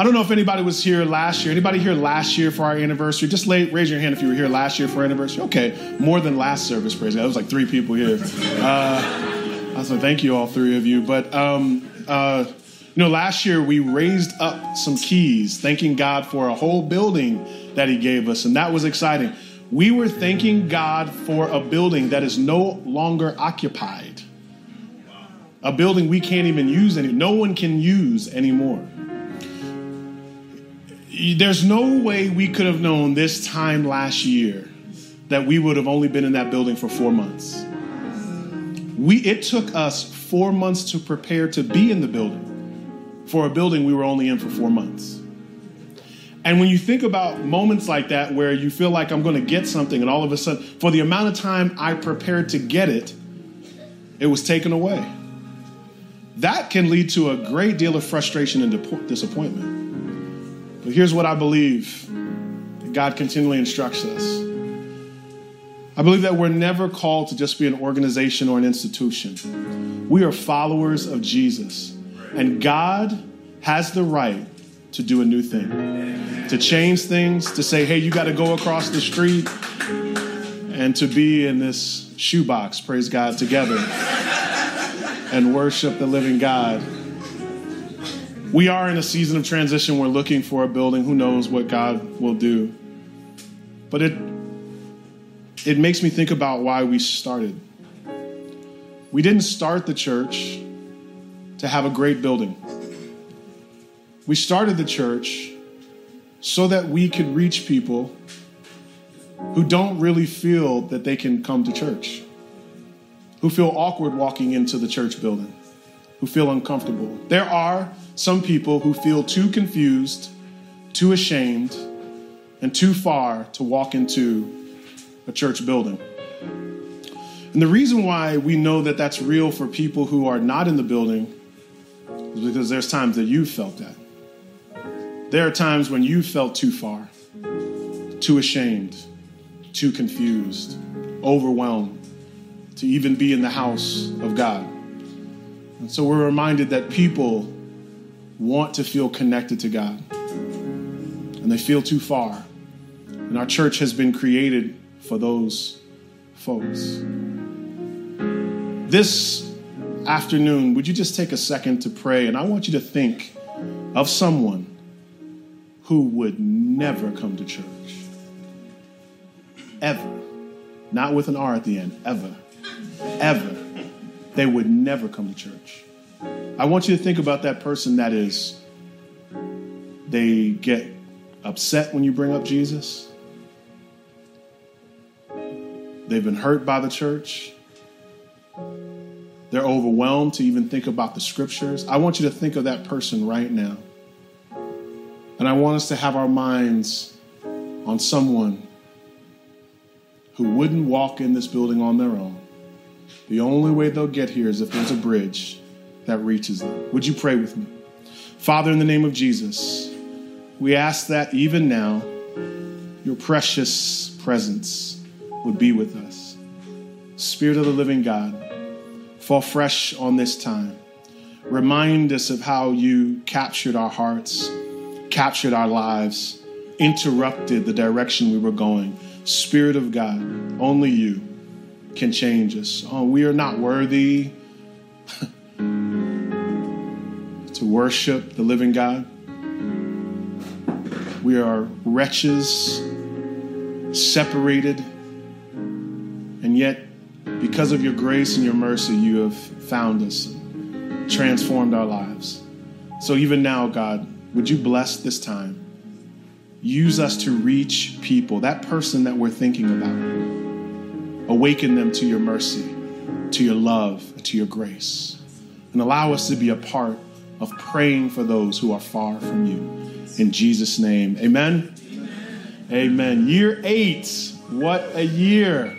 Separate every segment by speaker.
Speaker 1: I don't know if anybody was here last year. Anybody here last year for our anniversary? Just lay, raise your hand if you were here last year for our anniversary. Okay, more than last service, praise God. There was like three people here. Uh, I thank you, all three of you. But um, uh, you know, last year we raised up some keys, thanking God for a whole building that He gave us, and that was exciting. We were thanking God for a building that is no longer occupied, a building we can't even use any. No one can use anymore there's no way we could have known this time last year that we would have only been in that building for four months. We, it took us four months to prepare to be in the building for a building we were only in for four months. And when you think about moments like that where you feel like I'm going to get something, and all of a sudden, for the amount of time I prepared to get it, it was taken away. That can lead to a great deal of frustration and disappointment. Here's what I believe that God continually instructs us. I believe that we're never called to just be an organization or an institution. We are followers of Jesus. And God has the right to do a new thing, to change things, to say, hey, you got to go across the street, and to be in this shoebox, praise God, together and worship the living God we are in a season of transition. We're looking for a building. Who knows what God will do? But it it makes me think about why we started. We didn't start the church to have a great building. We started the church so that we could reach people who don't really feel that they can come to church, who feel awkward walking into the church building, who feel uncomfortable. There are some people who feel too confused, too ashamed, and too far to walk into a church building. And the reason why we know that that's real for people who are not in the building is because there's times that you've felt that. There are times when you felt too far, too ashamed, too confused, overwhelmed to even be in the house of God. And so we're reminded that people want to feel connected to God, and they feel too far. And our church has been created for those folks. This afternoon, would you just take a second to pray? And I want you to think of someone who would never come to church. Ever. Not with an R at the end, ever. Ever. They would never come to church. I want you to think about that person that is, they get upset when you bring up Jesus. They've been hurt by the church. They're overwhelmed to even think about the scriptures. I want you to think of that person right now. And I want us to have our minds on someone who wouldn't walk in this building on their own. The only way they'll get here is if there's a bridge that reaches them. Would you pray with me? Father, in the name of Jesus, we ask that even now, your precious presence would be with us. Spirit of the living God, fall fresh on this time. Remind us of how you captured our hearts, captured our lives, interrupted the direction we were going. Spirit of God, only you can change us. Oh, we are not worthy worship the living God. We are wretches, separated, and yet, because of your grace and your mercy, you have found us, transformed our lives. So, even now, God, would you bless this time? Use us to reach people, that person that we're thinking about. Awaken them to your mercy, to your love, to your grace, and allow us to be a part of praying for those who are far from you. In Jesus' name, amen. Amen. amen. Year eight. What a year.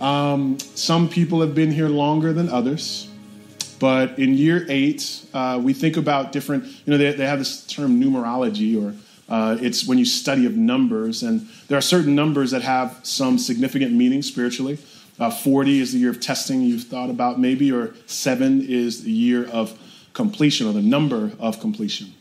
Speaker 1: Um, some people have been here longer than others. But in year eight, uh, we think about different, you know, they, they have this term numerology, or uh, it's when you study of numbers. And there are certain numbers that have some significant meaning spiritually. Uh, 40 is the year of testing you've thought about, maybe, or seven is the year of completion, or the number of completion.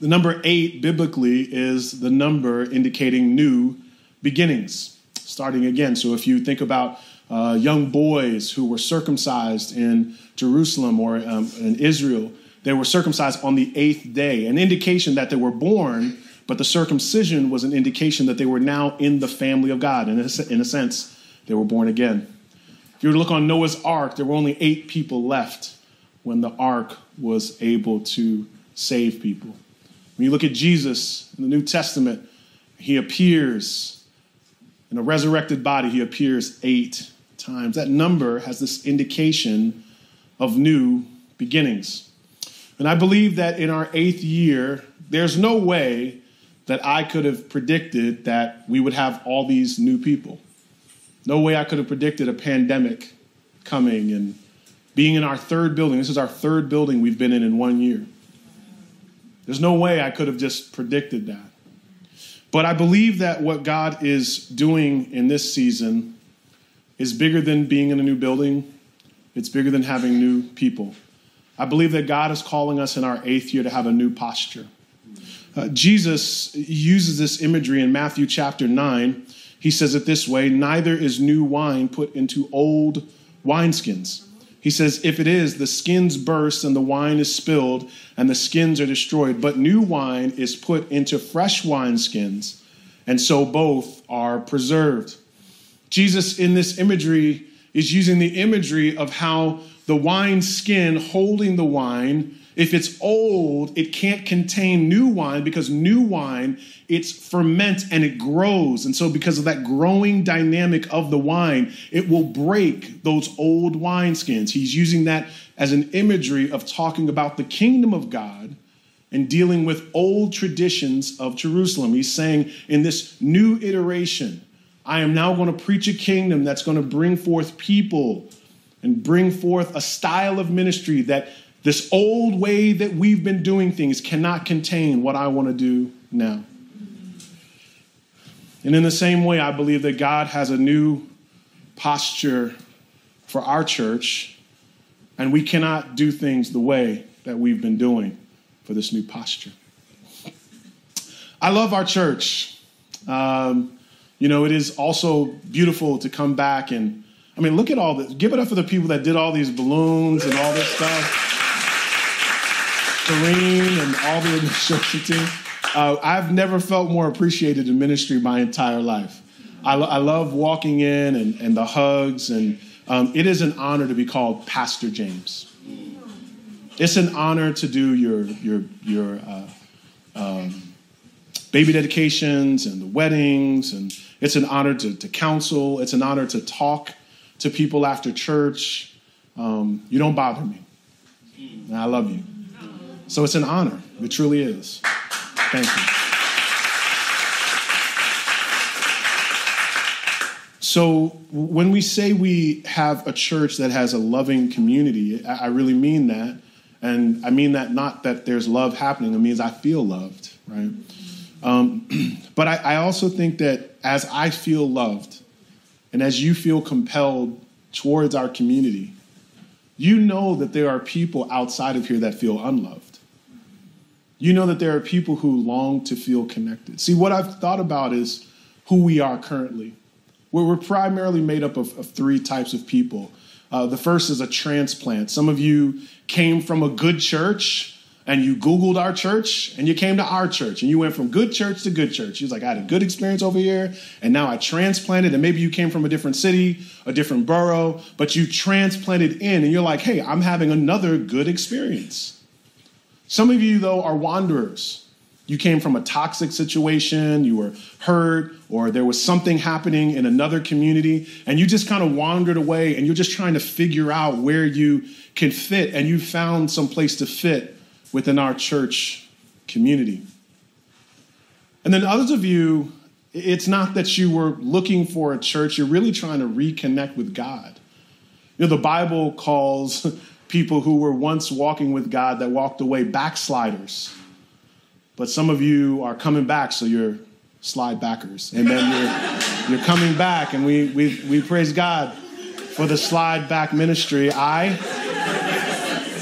Speaker 1: The number eight, biblically, is the number indicating new beginnings, starting again. So if you think about uh, young boys who were circumcised in Jerusalem or um, in Israel, they were circumcised on the eighth day, an indication that they were born, but the circumcision was an indication that they were now in the family of God. In a, in a sense, they were born again. If you were to look on Noah's ark, there were only eight people left when the ark was able to save people. When you look at Jesus in the New Testament, he appears in a resurrected body, he appears eight times. That number has this indication of new beginnings. And I believe that in our eighth year, there's no way that I could have predicted that we would have all these new people. No way I could have predicted a pandemic coming and being in our third building. This is our third building we've been in in one year. There's no way I could have just predicted that. But I believe that what God is doing in this season is bigger than being in a new building, it's bigger than having new people. I believe that God is calling us in our eighth year to have a new posture. Uh, Jesus uses this imagery in Matthew chapter 9. He says it this way Neither is new wine put into old wineskins. He says, If it is, the skins burst and the wine is spilled and the skins are destroyed. But new wine is put into fresh wineskins, and so both are preserved. Jesus, in this imagery, is using the imagery of how the wine skin holding the wine if it's old, it can't contain new wine because new wine, it's ferment and it grows. And so, because of that growing dynamic of the wine, it will break those old wineskins. He's using that as an imagery of talking about the kingdom of God and dealing with old traditions of Jerusalem. He's saying, in this new iteration, I am now going to preach a kingdom that's going to bring forth people and bring forth a style of ministry that this old way that we've been doing things cannot contain what I want to do now. And in the same way, I believe that God has a new posture for our church, and we cannot do things the way that we've been doing for this new posture. I love our church. Um, you know, it is also beautiful to come back and, I mean, look at all this. Give it up for the people that did all these balloons and all this stuff. Kareem and all the administration team. Uh, I've never felt more appreciated in ministry my entire life. I, I love walking in and, and the hugs, and um, it is an honor to be called Pastor James. It's an honor to do your your your uh, um, baby dedications and the weddings, and it's an honor to, to counsel. It's an honor to talk to people after church. Um, you don't bother me, and I love you. So it's an honor. It truly is. Thank you. So when we say we have a church that has a loving community, I really mean that. And I mean that not that there's love happening, it means I feel loved, right? Um, but I, I also think that as I feel loved and as you feel compelled towards our community, you know that there are people outside of here that feel unloved you know that there are people who long to feel connected. See, what I've thought about is who we are currently. We're, we're primarily made up of, of three types of people. Uh, the first is a transplant. Some of you came from a good church and you Googled our church and you came to our church and you went from good church to good church. You was like, I had a good experience over here and now I transplanted. And maybe you came from a different city, a different borough, but you transplanted in and you're like, hey, I'm having another good experience. Some of you, though, are wanderers. You came from a toxic situation, you were hurt, or there was something happening in another community, and you just kind of wandered away and you're just trying to figure out where you can fit, and you found some place to fit within our church community. And then others of you, It's not that you were looking for a church, you're really trying to reconnect with God. You know, the Bible calls people who were once walking with God that walked away backsliders. But some of you are coming back, so you're slide backers. And then you're, you're coming back, and we, we, we praise God for the slide back ministry. I,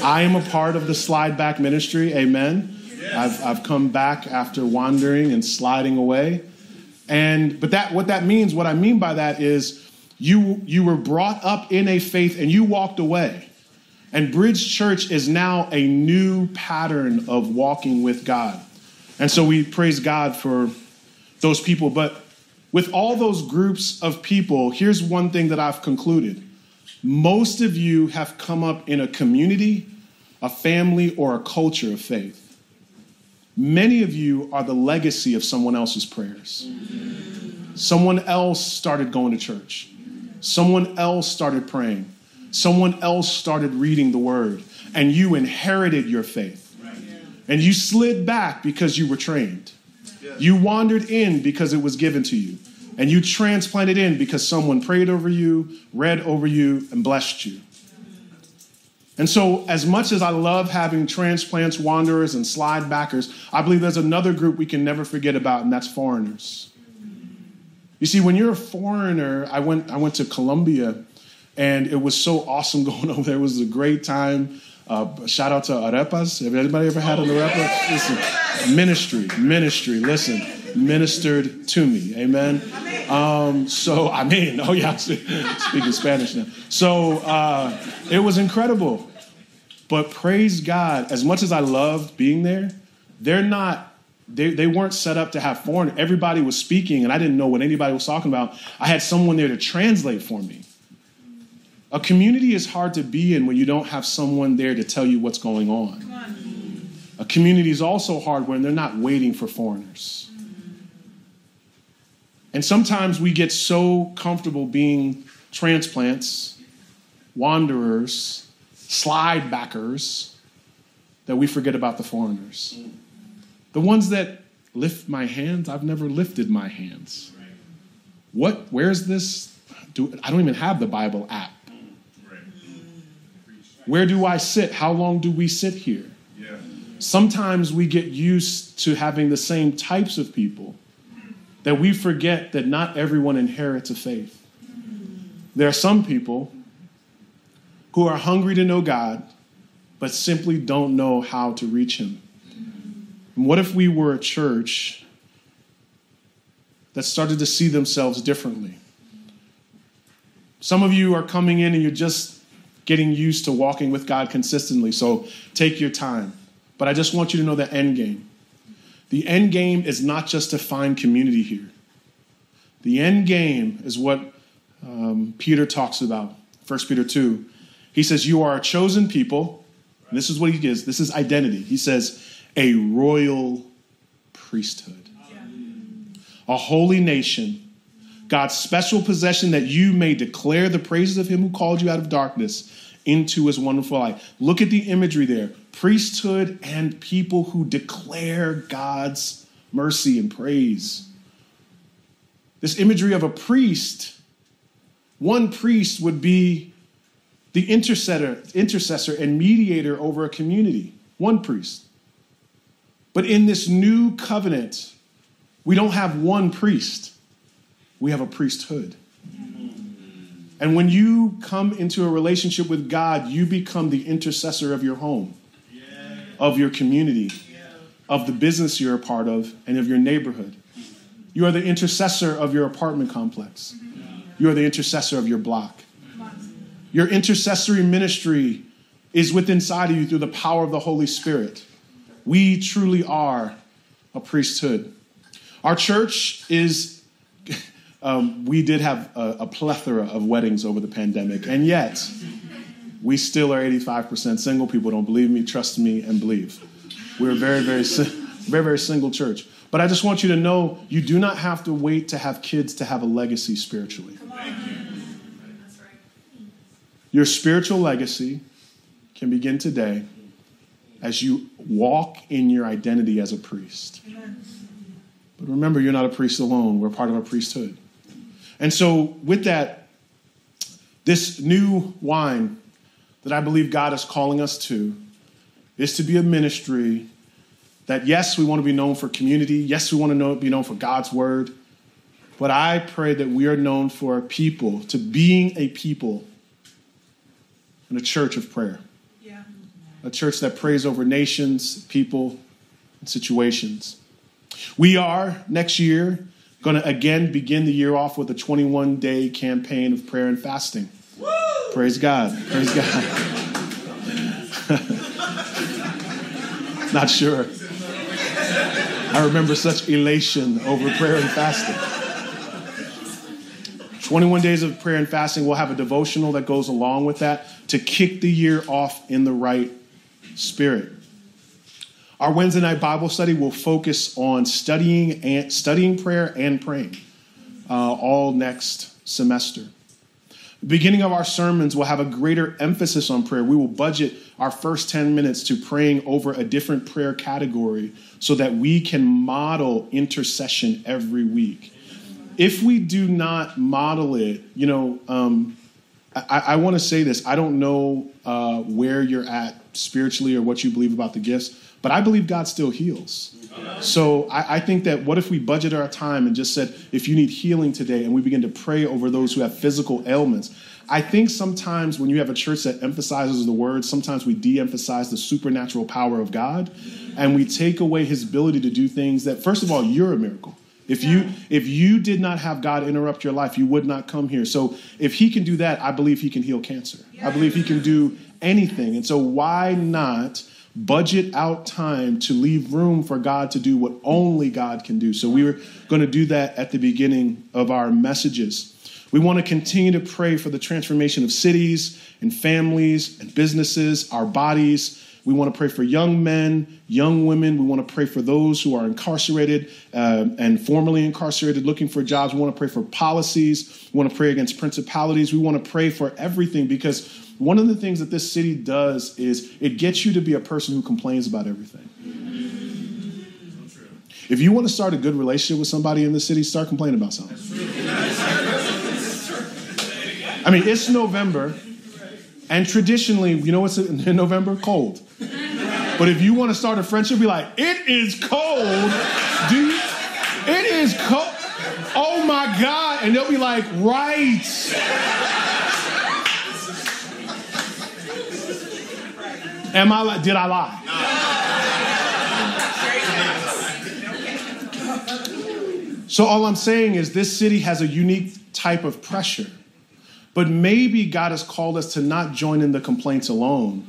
Speaker 1: I am a part of the slide back ministry. Amen. I've, I've come back after wandering and sliding away. And but that what that means, what I mean by that is you you were brought up in a faith and you walked away. And Bridge Church is now a new pattern of walking with God. And so we praise God for those people. But with all those groups of people, here's one thing that I've concluded most of you have come up in a community, a family, or a culture of faith. Many of you are the legacy of someone else's prayers. Someone else started going to church. Someone else started praying. Someone else started reading the word. And you inherited your faith. And you slid back because you were trained. You wandered in because it was given to you. And you transplanted in because someone prayed over you, read over you, and blessed you. And so, as much as I love having transplants, wanderers, and slide backers, I believe there's another group we can never forget about, and that's foreigners. You see, when you're a foreigner, I went, I went to Colombia, and it was so awesome going over there. It was a great time. Uh, shout out to arepas. Have anybody ever had an arepa? Listen, ministry, ministry. Listen, ministered to me. Amen. Um, so I mean, oh yeah, speaking Spanish now. So uh, it was incredible. But praise God, as much as I loved being there, they're not, they, they weren't set up to have foreign. Everybody was speaking, and I didn't know what anybody was talking about. I had someone there to translate for me. A community is hard to be in when you don't have someone there to tell you what's going on. on. A community is also hard when they're not waiting for foreigners. And sometimes we get so comfortable being transplants, wanderers, slide backers that we forget about the foreigners. The ones that lift my hands, I've never lifted my hands. What, where's this? Do, I don't even have the Bible app. Where do I sit? How long do we sit here? Sometimes we get used to having the same types of people that we forget that not everyone inherits a faith. There are some people who are hungry to know God, but simply don't know how to reach Him. And what if we were a church that started to see themselves differently? Some of you are coming in and you're just getting used to walking with God consistently, so take your time. But I just want you to know the end game. The end game is not just to find community here. The end game is what um, Peter talks about, 1 Peter 2. He says, You are a chosen people. This is what he gives. This is identity. He says, a royal priesthood, a holy nation, God's special possession that you may declare the praises of him who called you out of darkness into his wonderful light. Look at the imagery there priesthood and people who declare God's mercy and praise. This imagery of a priest, one priest would be the intercessor, intercessor and mediator over a community, one priest. But in this new covenant, we don't have one priest, we have a priesthood. And when you come into a relationship with God, you become the intercessor of your home, of your community, of the business you're a part of, and of your neighborhood. You are the intercessor of your apartment complex. You are the intercessor of your block. Your intercessory ministry is within inside of you through the power of the Holy Spirit. We truly are a priesthood. Our church is, um, we did have a, a plethora of weddings over the pandemic, and yet we still are 85% single. People don't believe me, trust me, and believe. We're a very, very, very, very single church. But I just want you to know you do not have to wait to have kids to have a legacy spiritually. Your spiritual legacy can begin today as you walk in your identity as a priest. But remember, you're not a priest alone. We're part of a priesthood. And so, with that, this new wine that I believe God is calling us to is to be a ministry that, yes, we want to be known for community. Yes, we want to know, be known for God's word. But I pray that we are known for a people, to being a people and a church of prayer. Yeah. A church that prays over nations, people, and situations. We are next year going to again begin the year off with a 21 day campaign of prayer and fasting. Praise God. Praise God. Not sure. I remember such elation over prayer and fasting. 21 days of prayer and fasting. We'll have a devotional that goes along with that to kick the year off in the right spirit. Our Wednesday night Bible study will focus on studying and studying prayer and praying uh, all next semester. The beginning of our sermons will have a greater emphasis on prayer. We will budget our first 10 minutes to praying over a different prayer category so that we can model intercession every week. If we do not model it, you know, um, I, I want to say this. I don't know uh, where you're at spiritually or what you believe about the gifts, but I believe God still heals. So I, I, think that what if we budget our time and just said, if you need healing today, and we begin to pray over those who have physical ailments. I think sometimes when you have a church that emphasizes the word, sometimes we de emphasize the supernatural power of God and we take away his ability to do things that, first of all, you're a miracle. If you if you did not have God interrupt your life, you would not come here. So if he can do that, I believe he can heal cancer. I believe he can do anything. And so why not budget out time to leave room for God to do what only God can do? So we were going to do that at the beginning of our messages. We want to continue to pray for the transformation of cities and families and businesses, our bodies. We want to pray for young men, young women. We want to pray for those who are incarcerated uh, and formerly incarcerated looking for jobs. We want to pray for policies. We want to pray against principalities. We want to pray for everything because one of the things that this city does is it gets you to be a person who complains about everything. If you want to start a good relationship with somebody in the city, start complaining about something. I mean, it's November, and traditionally, you know what's in November? Cold. But if you want to start a friendship, be like, it is cold, dude. It is cold. Oh my God. And they'll be like, right. Am I? Did I lie? So all I'm saying is this city has a unique type of pressure. But maybe God has called us to not join in the complaints alone.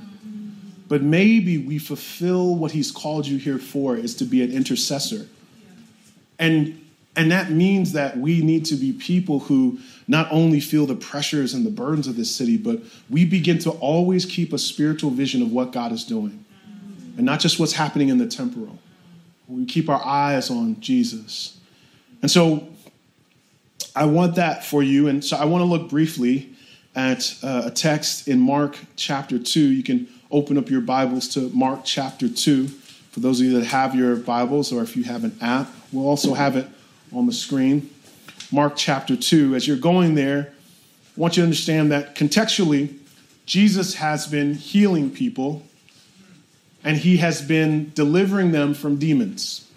Speaker 1: But maybe we fulfill what he's called you here for is to be an intercessor. And and that means that we need to be people who not only feel the pressures and the burdens of this city, but we begin to always keep a spiritual vision of what God is doing and not just what's happening in the temporal. We keep our eyes on Jesus. And so I want that for you. And so I want to look briefly at uh, a text in Mark chapter 2. You can open up your Bibles to Mark chapter 2 for those of you that have your Bibles or if you have an app. We'll also have it on the screen. Mark chapter 2. As you're going there, I want you to understand that contextually, Jesus has been healing people and he has been delivering them from demons.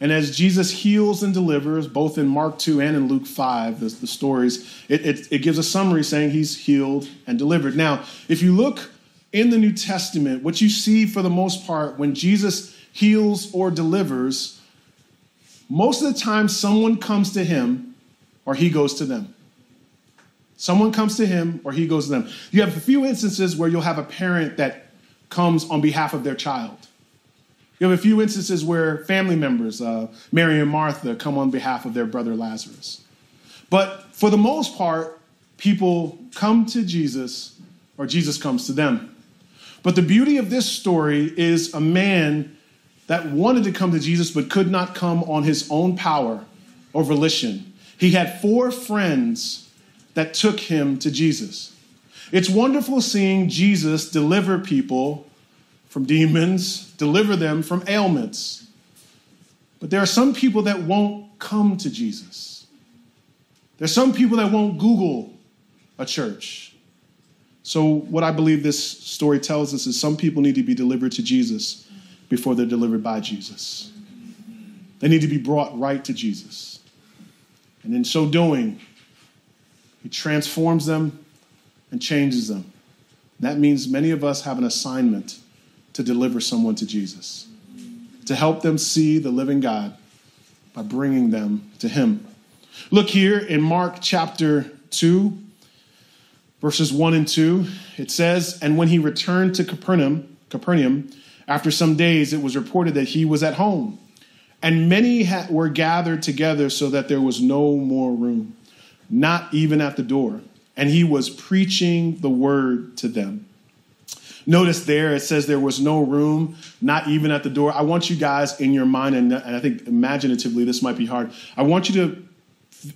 Speaker 1: And as Jesus heals and delivers, both in Mark 2 and in Luke 5, the, the stories, it, it, it gives a summary saying he's healed and delivered. Now, if you look in the New Testament, what you see for the most part when Jesus heals or delivers most of the time, someone comes to him or he goes to them. Someone comes to him or he goes to them. You have a few instances where you'll have a parent that comes on behalf of their child. You have a few instances where family members, uh, Mary and Martha, come on behalf of their brother Lazarus. But for the most part, people come to Jesus or Jesus comes to them. But the beauty of this story is a man that wanted to come to Jesus but could not come on his own power or volition. He had four friends that took him to Jesus. It's wonderful seeing Jesus deliver people from demons, deliver them from ailments. But there are some people that won't come to Jesus. There's some people that won't Google a church. So, what I believe this story tells us is some people need to be delivered to Jesus before they're delivered by Jesus. They need to be brought right to Jesus. And in so doing, He transforms them and changes them. That means many of us have an assignment to deliver someone to Jesus, to help them see the living God by bringing them to Him. Look here in Mark chapter 2, verses 1 and 2. It says, And when he returned to Capernaum, Capernaum, after some days, it was reported that he was at home, and many ha- were gathered together so that there was no more room, not even at the door. And he was preaching the word to them. Notice there it says there was no room, not even at the door. I want you guys in your mind, and, and I think imaginatively this might be hard. I want you to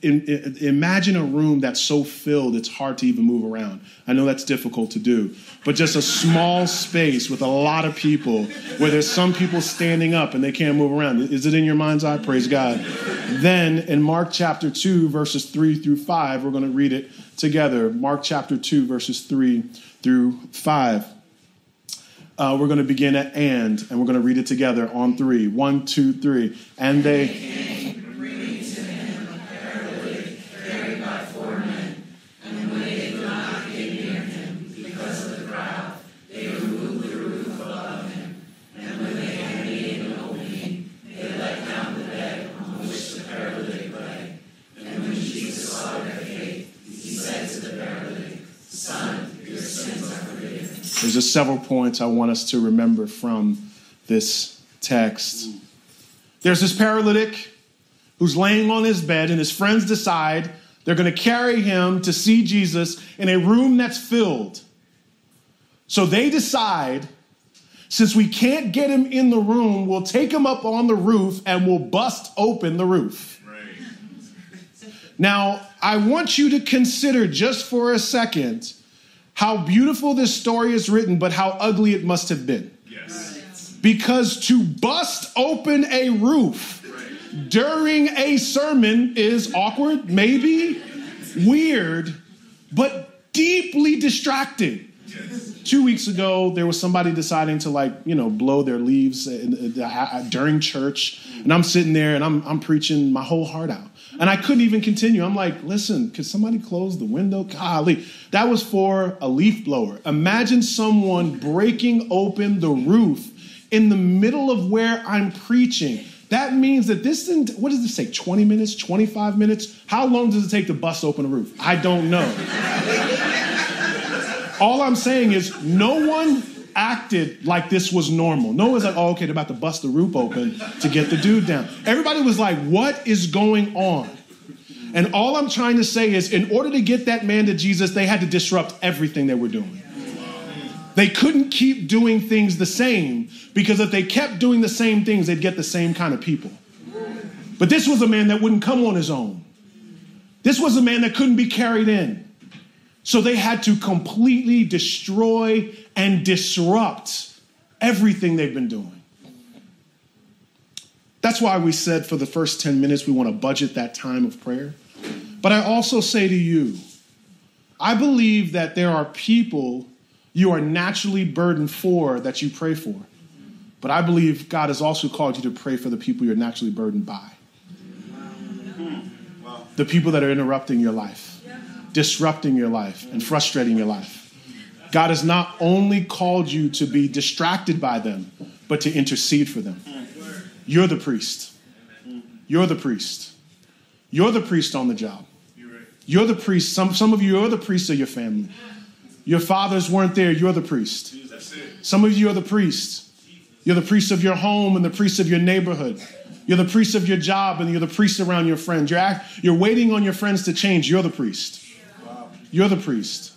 Speaker 1: in, in, imagine a room that's so filled it's hard to even move around. I know that's difficult to do, but just a small space with a lot of people where there's some people standing up and they can't move around. Is it in your mind's eye? Praise God. Then in Mark chapter 2, verses 3 through 5, we're going to read it together. Mark chapter 2, verses 3 through 5. Uh, we're going to begin at and, and we're going to read it together on three. One, two, three. And they. Several points I want us to remember from this text. There's this paralytic who's laying on his bed, and his friends decide they're going to carry him to see Jesus in a room that's filled. So they decide, since we can't get him in the room, we'll take him up on the roof and we'll bust open the roof. Right. Now, I want you to consider just for a second how beautiful this story is written, but how ugly it must have been. Yes. Because to bust open a roof right. during a sermon is awkward, maybe weird, but deeply distracting. Yes. Two weeks ago, there was somebody deciding to like you know blow their leaves during church, and I'm sitting there and I'm I'm preaching my whole heart out, and I couldn't even continue. I'm like, listen, could somebody close the window? Golly. That was for a leaf blower. Imagine someone breaking open the roof in the middle of where I'm preaching. That means that this what does this say, 20 minutes, 25 minutes? How long does it take to bust open a roof? I don't know. All I'm saying is no one acted like this was normal. No one's like, oh, okay, they're about to bust the roof open to get the dude down. Everybody was like, what is going on? And all I'm trying to say is, in order to get that man to Jesus, they had to disrupt everything they were doing. They couldn't keep doing things the same because if they kept doing the same things, they'd get the same kind of people. But this was a man that wouldn't come on his own. This was a man that couldn't be carried in. So they had to completely destroy and disrupt everything they've been doing. That's why we said for the first 10 minutes we want to budget that time of prayer. But I also say to you, I believe that there are people you are naturally burdened for that you pray for. But I believe God has also called you to pray for the people you're naturally burdened by. The people that are interrupting your life, disrupting your life, and frustrating your life. God has not only called you to be distracted by them, but to intercede for them. You're the priest. You're the priest. You're the priest on the job. You're the priest. Some, some of you are the priests of your family. Your fathers weren't there. You're the priest. Some of you are the priest. You're the priest of your home and the priest of your neighborhood. You're the priest of your job and you're the priest around your friends. You're, act, you're waiting on your friends to change. You're the priest. You're the priest.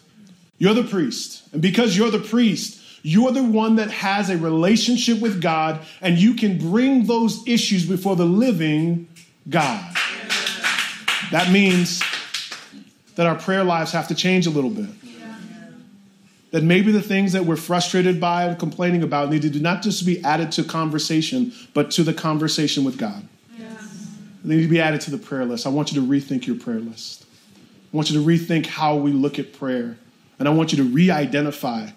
Speaker 1: You're the priest. And because you're the priest, you're the one that has a relationship with God and you can bring those issues before the living God. That means that our prayer lives have to change a little bit. That maybe the things that we're frustrated by and complaining about need to not just be added to conversation, but to the conversation with God. they need to be added to the prayer list. I want you to rethink your prayer list. I want you to rethink how we look at prayer. And I want you to re identify,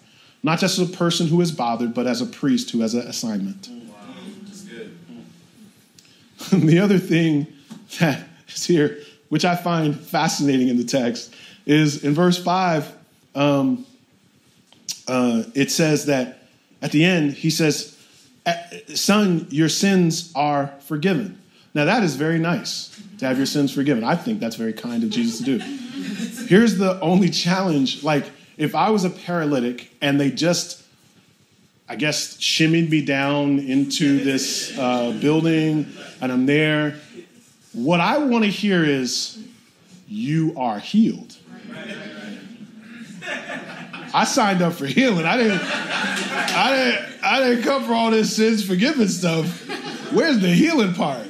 Speaker 1: not just as a person who is bothered, but as a priest who has an assignment. Wow. That's good. the other thing that is here, which I find fascinating in the text, is in verse 5, um, uh, it says that at the end, he says, Son, your sins are forgiven. Now, that is very nice to have your sins forgiven. I think that's very kind of Jesus to do. Here's the only challenge like, if I was a paralytic and they just, I guess, shimmied me down into this uh, building and I'm there, what I want to hear is, You are healed. I signed up for healing. I didn't, I didn't, I didn't come for all this sins forgiven stuff. Where's the healing part?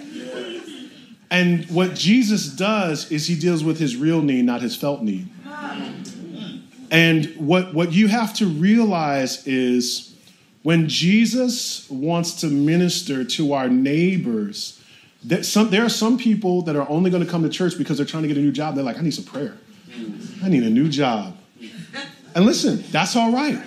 Speaker 1: And what Jesus does is he deals with his real need, not his felt need. And what, what you have to realize is when Jesus wants to minister to our neighbors, that some, there are some people that are only going to come to church because they're trying to get a new job. They're like, I need some prayer. I need a new job. And listen, that's all right.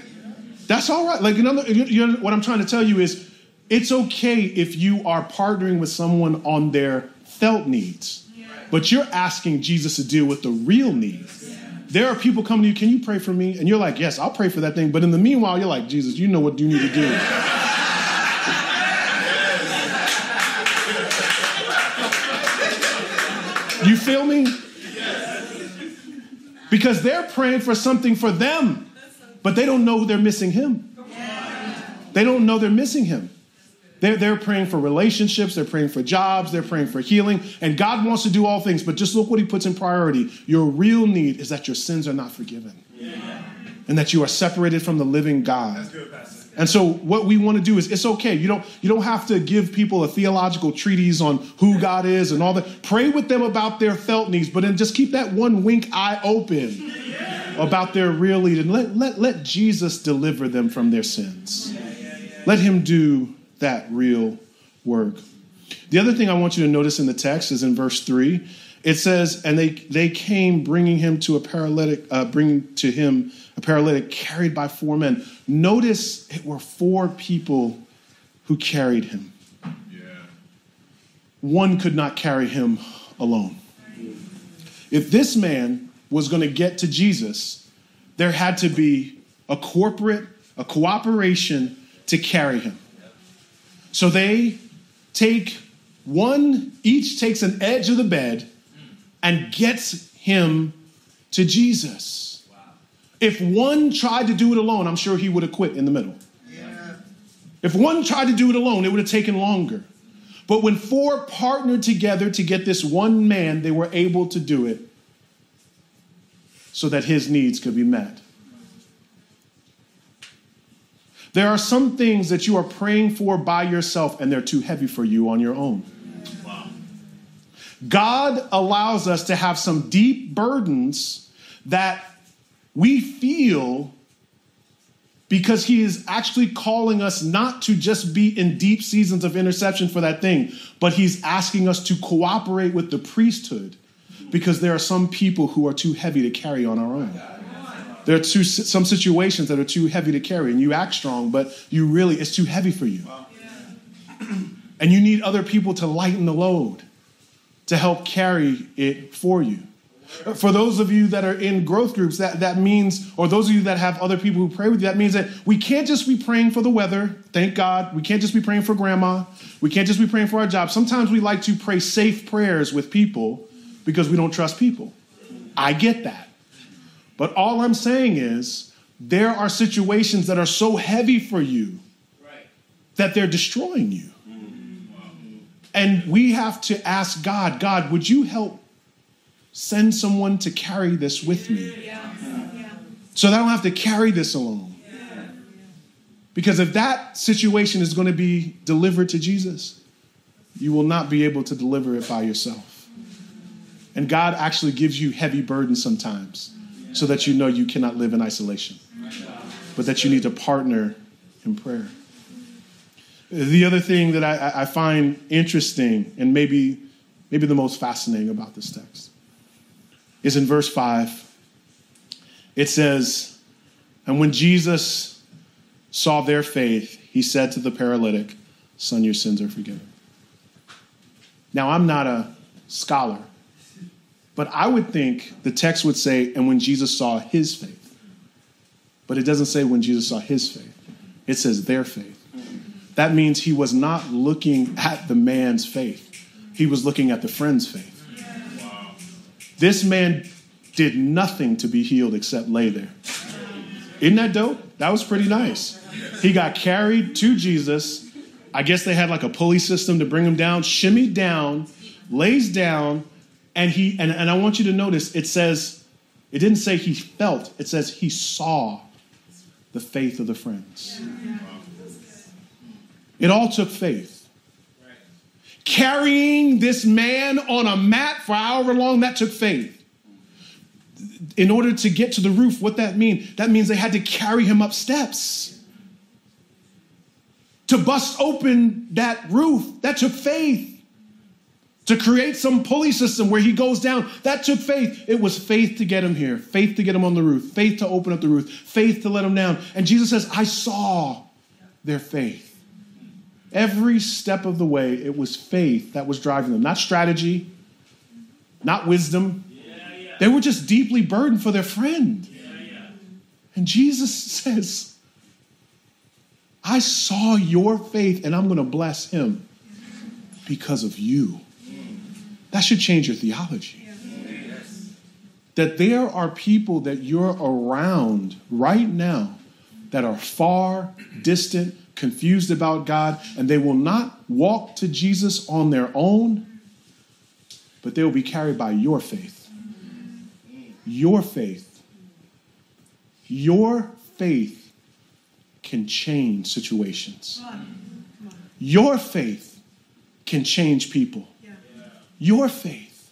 Speaker 1: That's all right. Like, you know, you know, what I'm trying to tell you is it's okay if you are partnering with someone on their felt needs, but you're asking Jesus to deal with the real needs. There are people coming to you, can you pray for me? And you're like, yes, I'll pray for that thing. But in the meanwhile, you're like, Jesus, you know what you need to do. you feel me? Because they're praying for something for them, but they don't know they're missing Him. They don't know they're missing Him. They're, they're praying for relationships, they're praying for jobs, they're praying for healing, and God wants to do all things, but just look what He puts in priority. Your real need is that your sins are not forgiven yeah. and that you are separated from the living God. Good, and so what we want to do is it's okay. You don't you don't have to give people a theological treatise on who God is and all that. Pray with them about their felt needs, but then just keep that one wink eye open about their real need and let, let, let Jesus deliver them from their sins. Let him do that real work. The other thing I want you to notice in the text is in verse 3. It says, and they, they came bringing him to a paralytic, uh, bringing to him a paralytic carried by four men. Notice it were four people who carried him. Yeah. One could not carry him alone. If this man was going to get to Jesus, there had to be a corporate, a cooperation to carry him. So they take one, each takes an edge of the bed and gets him to Jesus. Wow. If one tried to do it alone, I'm sure he would have quit in the middle. Yeah. If one tried to do it alone, it would have taken longer. But when four partnered together to get this one man, they were able to do it so that his needs could be met. There are some things that you are praying for by yourself and they're too heavy for you on your own. God allows us to have some deep burdens that we feel because he is actually calling us not to just be in deep seasons of intercession for that thing, but he's asking us to cooperate with the priesthood because there are some people who are too heavy to carry on our own. There are two, some situations that are too heavy to carry, and you act strong, but you really, it's too heavy for you. And you need other people to lighten the load, to help carry it for you. For those of you that are in growth groups, that, that means, or those of you that have other people who pray with you, that means that we can't just be praying for the weather, thank God. We can't just be praying for grandma. We can't just be praying for our job. Sometimes we like to pray safe prayers with people because we don't trust people. I get that. But all I'm saying is there are situations that are so heavy for you right. that they're destroying you. Mm-hmm. And we have to ask God, God, would you help send someone to carry this with me? Yeah. Yeah. So that I don't have to carry this alone. Yeah. Because if that situation is going to be delivered to Jesus, you will not be able to deliver it by yourself. And God actually gives you heavy burdens sometimes so that you know you cannot live in isolation, but that you need to partner in prayer. The other thing that I, I find interesting, and maybe maybe the most fascinating about this text, is in verse 5. It says, And when Jesus saw their faith, he said to the paralytic, Son, your sins are forgiven. Now, I'm not a scholar, but I would think the text would say, And when Jesus saw his faith. But it doesn't say when Jesus saw his faith, it says their faith. That means he was not looking at the man's faith, he was looking at the friend's faith. This man did nothing to be healed except lay there. Isn't that dope? That was pretty nice. He got carried to Jesus. I guess they had like a pulley system to bring him down, shimmied down, lays down, and he and, and I want you to notice it says, it didn't say he felt, it says he saw the faith of the friends. It all took faith. Carrying this man on a mat for however long, that took faith. In order to get to the roof, what that mean? That means they had to carry him up steps. To bust open that roof, that took faith. To create some pulley system where he goes down, that took faith. It was faith to get him here, faith to get him on the roof, faith to open up the roof, faith to let him down. And Jesus says, I saw their faith. Every step of the way, it was faith that was driving them, not strategy, not wisdom. They were just deeply burdened for their friend. And Jesus says, I saw your faith and I'm going to bless him because of you. That should change your theology. That there are people that you're around right now that are far, distant, confused about God, and they will not walk to Jesus on their own, but they will be carried by your faith. Your faith. Your faith can change situations. Your faith can change people. Your faith.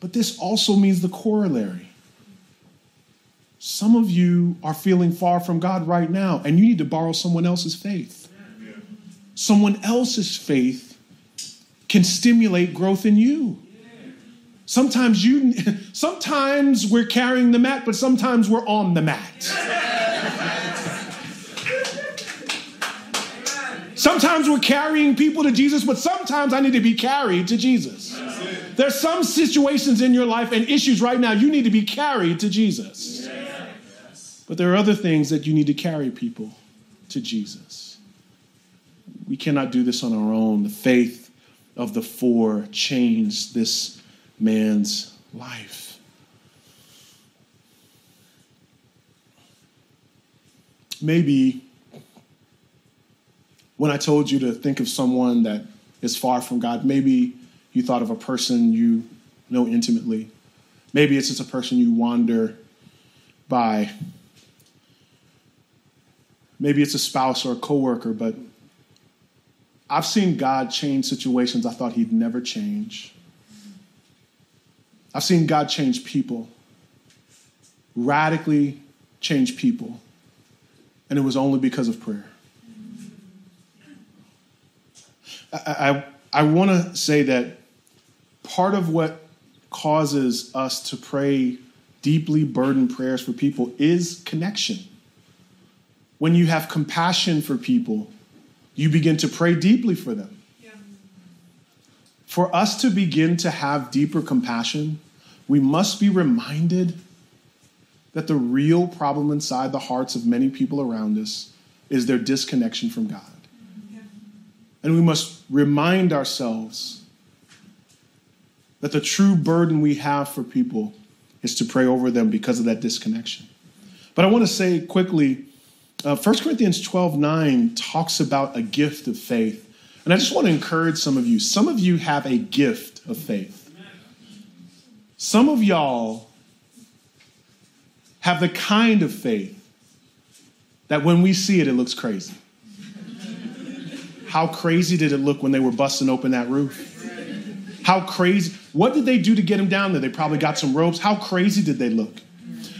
Speaker 1: But this also means the corollary. Some of you are feeling far from God right now, and you need to borrow someone else's faith. Someone else's faith can stimulate growth in you. Sometimes you sometimes we're carrying the mat, but sometimes we're on the mat. Sometimes we're carrying people to Jesus, but sometimes I need to be carried to Jesus. There's some situations in your life and issues right now you need to be carried to Jesus. But there are other things that you need to carry people to Jesus. We cannot do this on our own. The faith of the four changed this man's life. Maybe when I told you to think of someone that is far from God, maybe you thought of a person you know intimately. Maybe it's just a person you wander by Maybe it's a spouse or a coworker, but I've seen God change situations I thought He'd never change. I've seen God change people, radically change people, and it was only because of prayer. I, I, I want to say that part of what causes us to pray deeply burdened prayers for people is connection. When you have compassion for people, you begin to pray deeply for them. Yeah. For us to begin to have deeper compassion, we must be reminded that the real problem inside the hearts of many people around us is their disconnection from God. And we must remind ourselves that the true burden we have for people is to pray over them because of that disconnection. But I want to say quickly uh, 1 Corinthians 12 9 talks about a gift of faith. And I just want to encourage some of you. Some of you have a gift of faith. Some of y'all have the kind of faith that when we see it, it looks crazy. How crazy did it look when they were busting open that roof? How crazy? What did they do to get him down there? They probably got some ropes. How crazy did they look?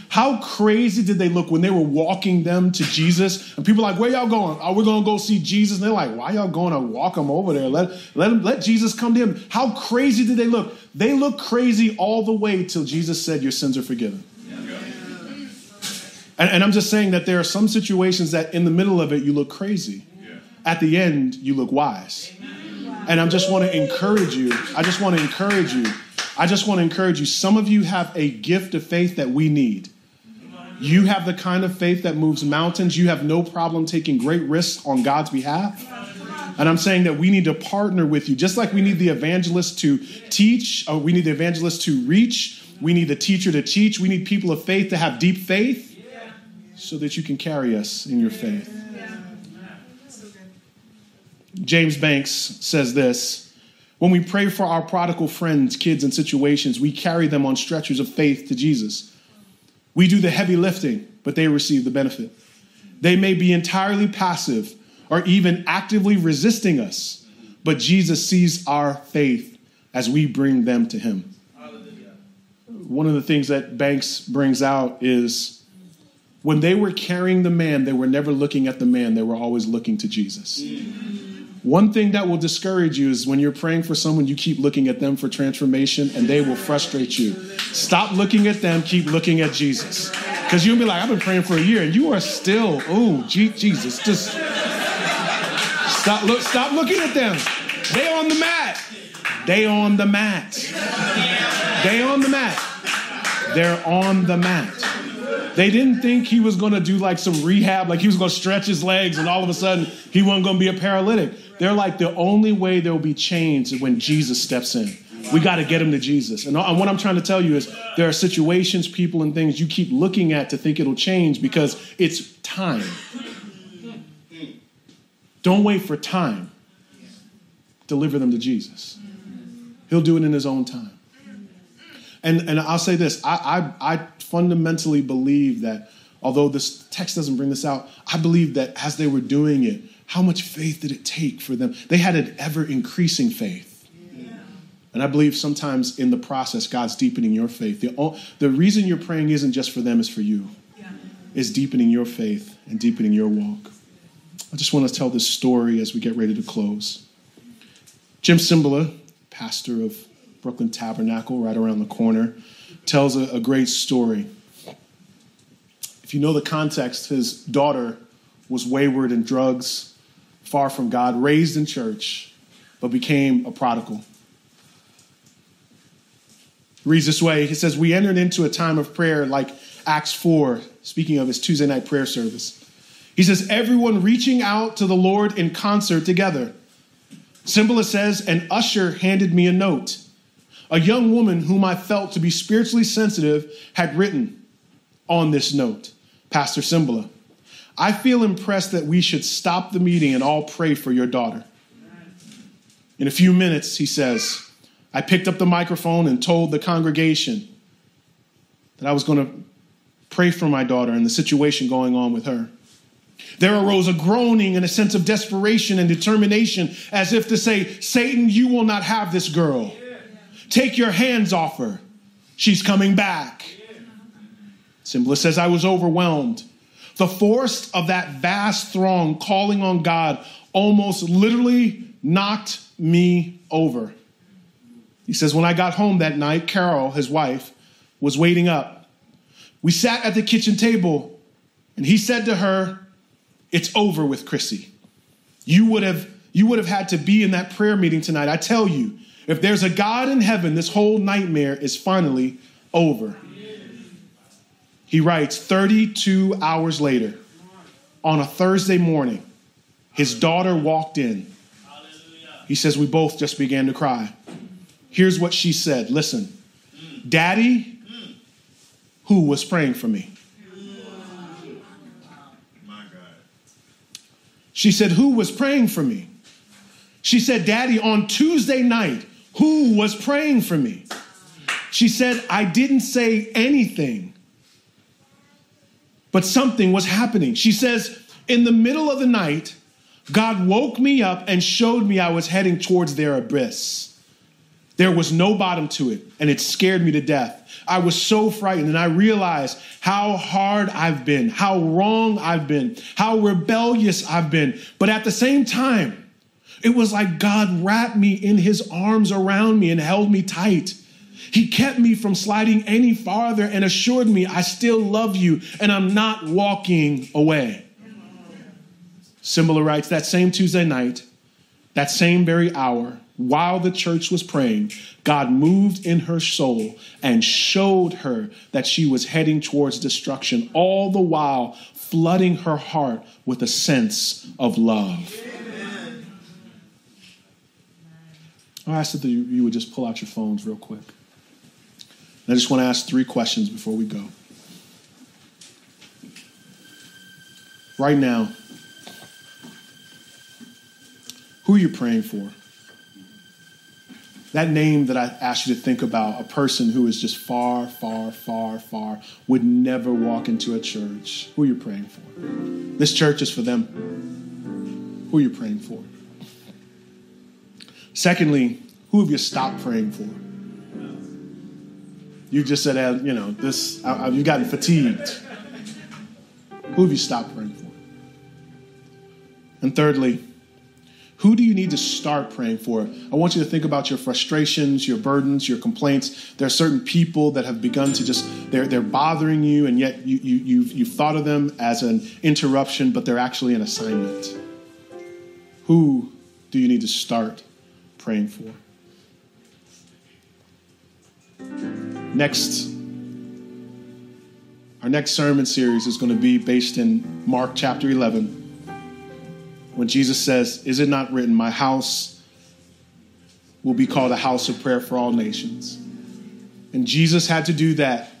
Speaker 1: How crazy did they look when they were walking them to Jesus? And people like, where y'all going? We're going to go see Jesus. And they're like, why y'all going to walk them over there? Let, let, him, let Jesus come to him. How crazy did they look? They look crazy all the way till Jesus said, your sins are forgiven. And, and I'm just saying that there are some situations that in the middle of it, you look crazy. At the end, you look wise. And I just want to encourage you. I just want to encourage you. I just want to encourage you. Some of you have a gift of faith that we need. You have the kind of faith that moves mountains. You have no problem taking great risks on God's behalf. And I'm saying that we need to partner with you, just like we need the evangelist to teach, or we need the evangelist to reach, we need the teacher to teach, we need people of faith to have deep faith so that you can carry us in your faith. James Banks says this When we pray for our prodigal friends, kids, and situations, we carry them on stretchers of faith to Jesus. We do the heavy lifting, but they receive the benefit. They may be entirely passive or even actively resisting us, but Jesus sees our faith as we bring them to Him. One of the things that Banks brings out is when they were carrying the man, they were never looking at the man, they were always looking to Jesus. Mm. One thing that will discourage you is when you're praying for someone, you keep looking at them for transformation and they will frustrate you. Stop looking at them, keep looking at Jesus. Because you'll be like, I've been praying for a year and you are still, oh, Jesus, just stop, look, stop looking at them. They on the mat. They on the mat. They on the mat. They're on the mat. They didn't think he was going to do like some rehab, like he was going to stretch his legs and all of a sudden he wasn't going to be a paralytic. They're like, the only way there will be change is when Jesus steps in. We got to get them to Jesus. And what I'm trying to tell you is there are situations, people, and things you keep looking at to think it'll change because it's time. Don't wait for time. Deliver them to Jesus. He'll do it in his own time. And, and I'll say this I, I, I fundamentally believe that, although this text doesn't bring this out, I believe that as they were doing it, how much faith did it take for them? They had an ever increasing faith. And I believe sometimes in the process, God's deepening your faith. The, the reason you're praying isn't just for them, it's for you. Yeah. It's deepening your faith and deepening your walk. I just want to tell this story as we get ready to close. Jim Cymbala, pastor of Brooklyn Tabernacle, right around the corner, tells a, a great story. If you know the context, his daughter was wayward in drugs, far from God, raised in church, but became a prodigal. Reads this way He says, We entered into a time of prayer like Acts 4, speaking of his Tuesday night prayer service. He says, Everyone reaching out to the Lord in concert together. Cymbala says, An usher handed me a note. A young woman whom I felt to be spiritually sensitive had written on this note Pastor Cymbala, I feel impressed that we should stop the meeting and all pray for your daughter. In a few minutes, he says, I picked up the microphone and told the congregation that I was going to pray for my daughter and the situation going on with her. There arose a groaning and a sense of desperation and determination, as if to say, Satan, you will not have this girl. Take your hands off her. She's coming back. Cymbala says, I was overwhelmed. The force of that vast throng calling on God almost literally knocked me over. He says, When I got home that night, Carol, his wife, was waiting up. We sat at the kitchen table, and he said to her, It's over with Chrissy. You would have you would have had to be in that prayer meeting tonight. I tell you, if there's a God in heaven, this whole nightmare is finally over. He writes 32 hours later, on a Thursday morning, his daughter walked in. He says, We both just began to cry. Here's what she said Listen, Daddy, who was praying for me? She said, Who was praying for me? She said, Daddy, on Tuesday night, who was praying for me. She said, I didn't say anything, but something was happening. She says, In the middle of the night, God woke me up and showed me I was heading towards their abyss. There was no bottom to it, and it scared me to death. I was so frightened, and I realized how hard I've been, how wrong I've been, how rebellious I've been. But at the same time, it was like God wrapped me in his arms around me and held me tight. He kept me from sliding any farther and assured me, I still love you and I'm not walking away. Cymbala writes that same Tuesday night, that same very hour, while the church was praying, God moved in her soul and showed her that she was heading towards destruction, all the while flooding her heart with a sense of love. Amen. I ask that you would just pull out your phones real quick. I just want to ask three questions before we go. Right now, who are you praying for? That name that I asked you to think about, a person who is just far, far, far, far, would never walk into a church. Who are you praying for? This church is for them. Who are you praying for? Secondly, who have you stopped praying for? You just said, you know, this, you've gotten fatigued. Who have you stopped praying for? And thirdly, who do you need to start praying for? I want you to think about your frustrations, your burdens, your complaints. There are certain people that have begun to just, they're, they're bothering you, and yet you, you, you've, you've thought of them as an interruption, but they're actually an assignment. Who do you need to start praying for? Next, our next sermon series is going to be based in Mark chapter 11. When Jesus says, Is it not written, My house will be called a house of prayer for all nations? And Jesus had to do that.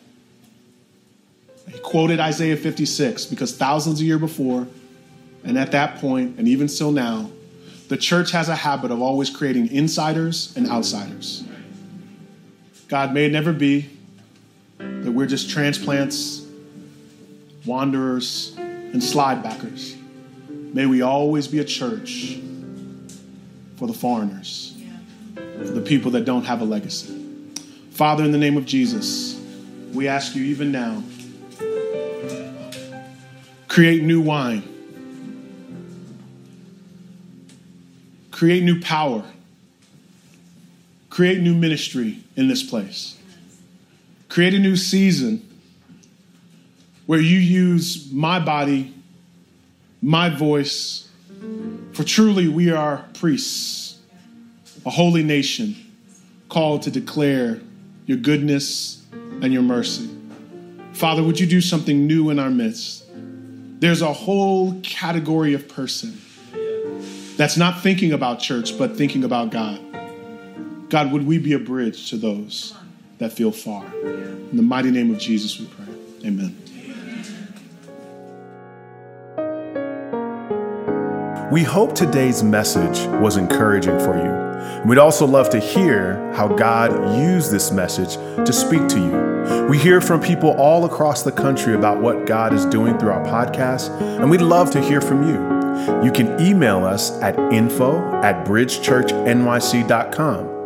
Speaker 1: He quoted Isaiah 56 because thousands of years before, and at that point, and even still now, the church has a habit of always creating insiders and outsiders. God, may it never be that we're just transplants, wanderers, and slidebackers. May we always be a church for the foreigners, for the people that don't have a legacy. Father, in the name of Jesus, we ask you even now create new wine, create new power Create new ministry in this place. Create a new season where you use my body, my voice, for truly we are priests, a holy nation called to declare your goodness and your mercy. Father, would you do something new in our midst? There's a whole category of person that's not thinking about church, but thinking about God. God, would we be a bridge to those that feel far? In the mighty name of Jesus, we pray. Amen.
Speaker 2: We hope today's message was encouraging for you. We'd also love to hear how God used this message to speak to you. We hear from people all across the country about what God is doing through our podcast, and we'd love to hear from you. You can email us at info at bridgechurchnyc.com.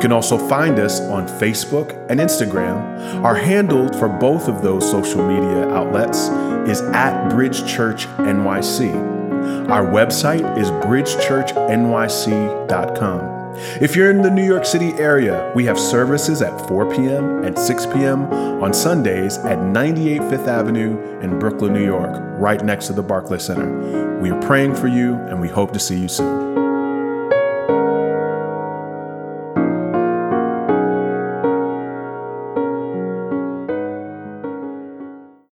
Speaker 2: You can also find us on Facebook and Instagram. Our handle for both of those social media outlets is at Bridge Church NYC. Our website is bridgechurchnyc.com. If you're in the New York City area, we have services at 4 p.m. and 6 p.m. on Sundays at 98 Fifth Avenue in Brooklyn, New York, right next to the Barclay Center. We are praying for you and we hope to see you soon.